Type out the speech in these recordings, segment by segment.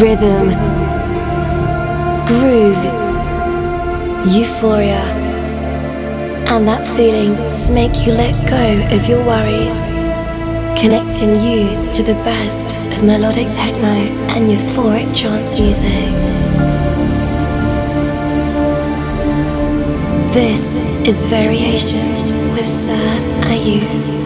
rhythm, groove, euphoria, and that feeling to make you let go of your worries, connecting you to the best of melodic techno and euphoric trance music. This is Variation with Sad Ayu.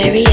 There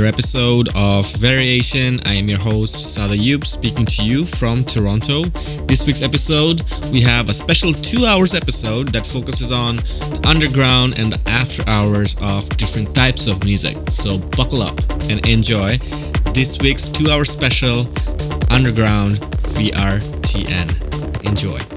another episode of Variation. I am your host, Sada Yub, speaking to you from Toronto. This week's episode, we have a special two hours episode that focuses on the underground and the after hours of different types of music. So buckle up and enjoy this week's two hour special Underground VRTN. Enjoy.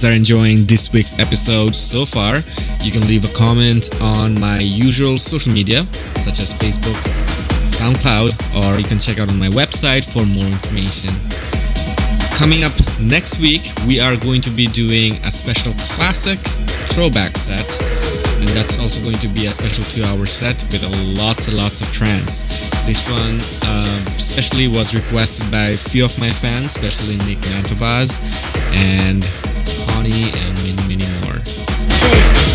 Guys are enjoying this week's episode so far, you can leave a comment on my usual social media, such as Facebook, SoundCloud, or you can check out on my website for more information. Coming up next week, we are going to be doing a special classic throwback set, and that's also going to be a special two hour set with lots and lots of trance. This one um, especially was requested by a few of my fans, especially Nick Mantovaz and And many, many more. This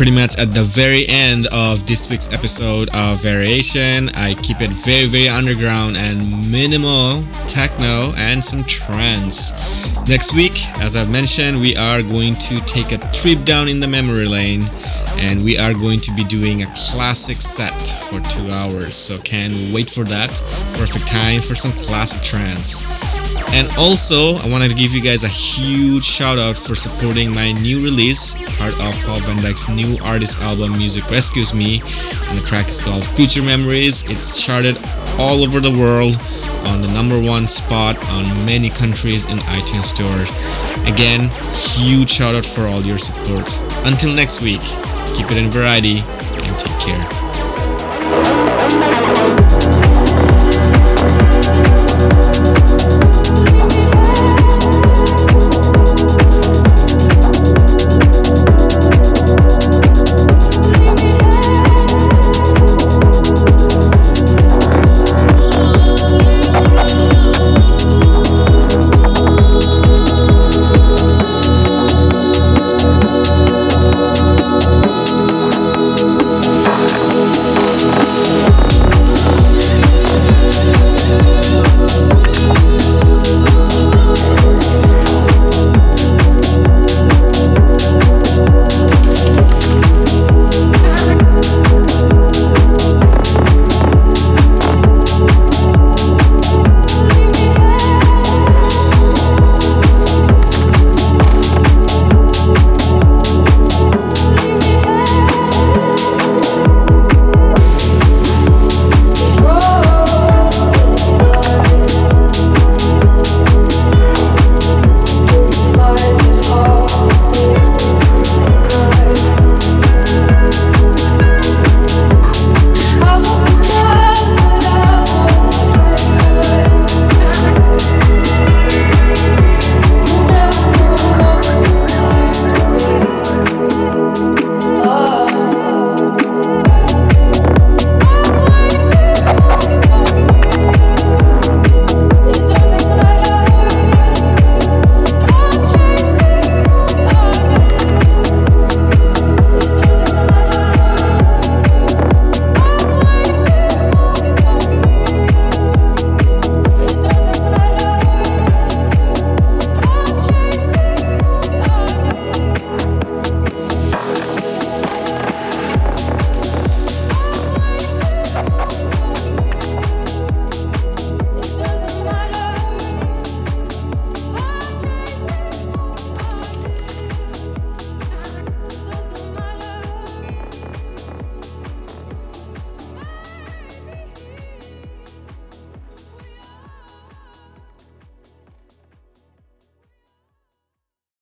pretty much at the very end of this week's episode of Variation. I keep it very, very underground and minimal techno and some trance. Next week, as I've mentioned, we are going to take a trip down in the memory lane and we are going to be doing a classic set for two hours. So, can wait for that. Perfect time for some classic trance. And also, I wanted to give you guys a huge shout out for supporting my new release, part of Paul Van Dyk's new artist album, Music Rescues Me. And the track is called Future Memories. It's charted all over the world on the number one spot on many countries in iTunes Store. Again, huge shout out for all your support. Until next week, keep it in variety and take care.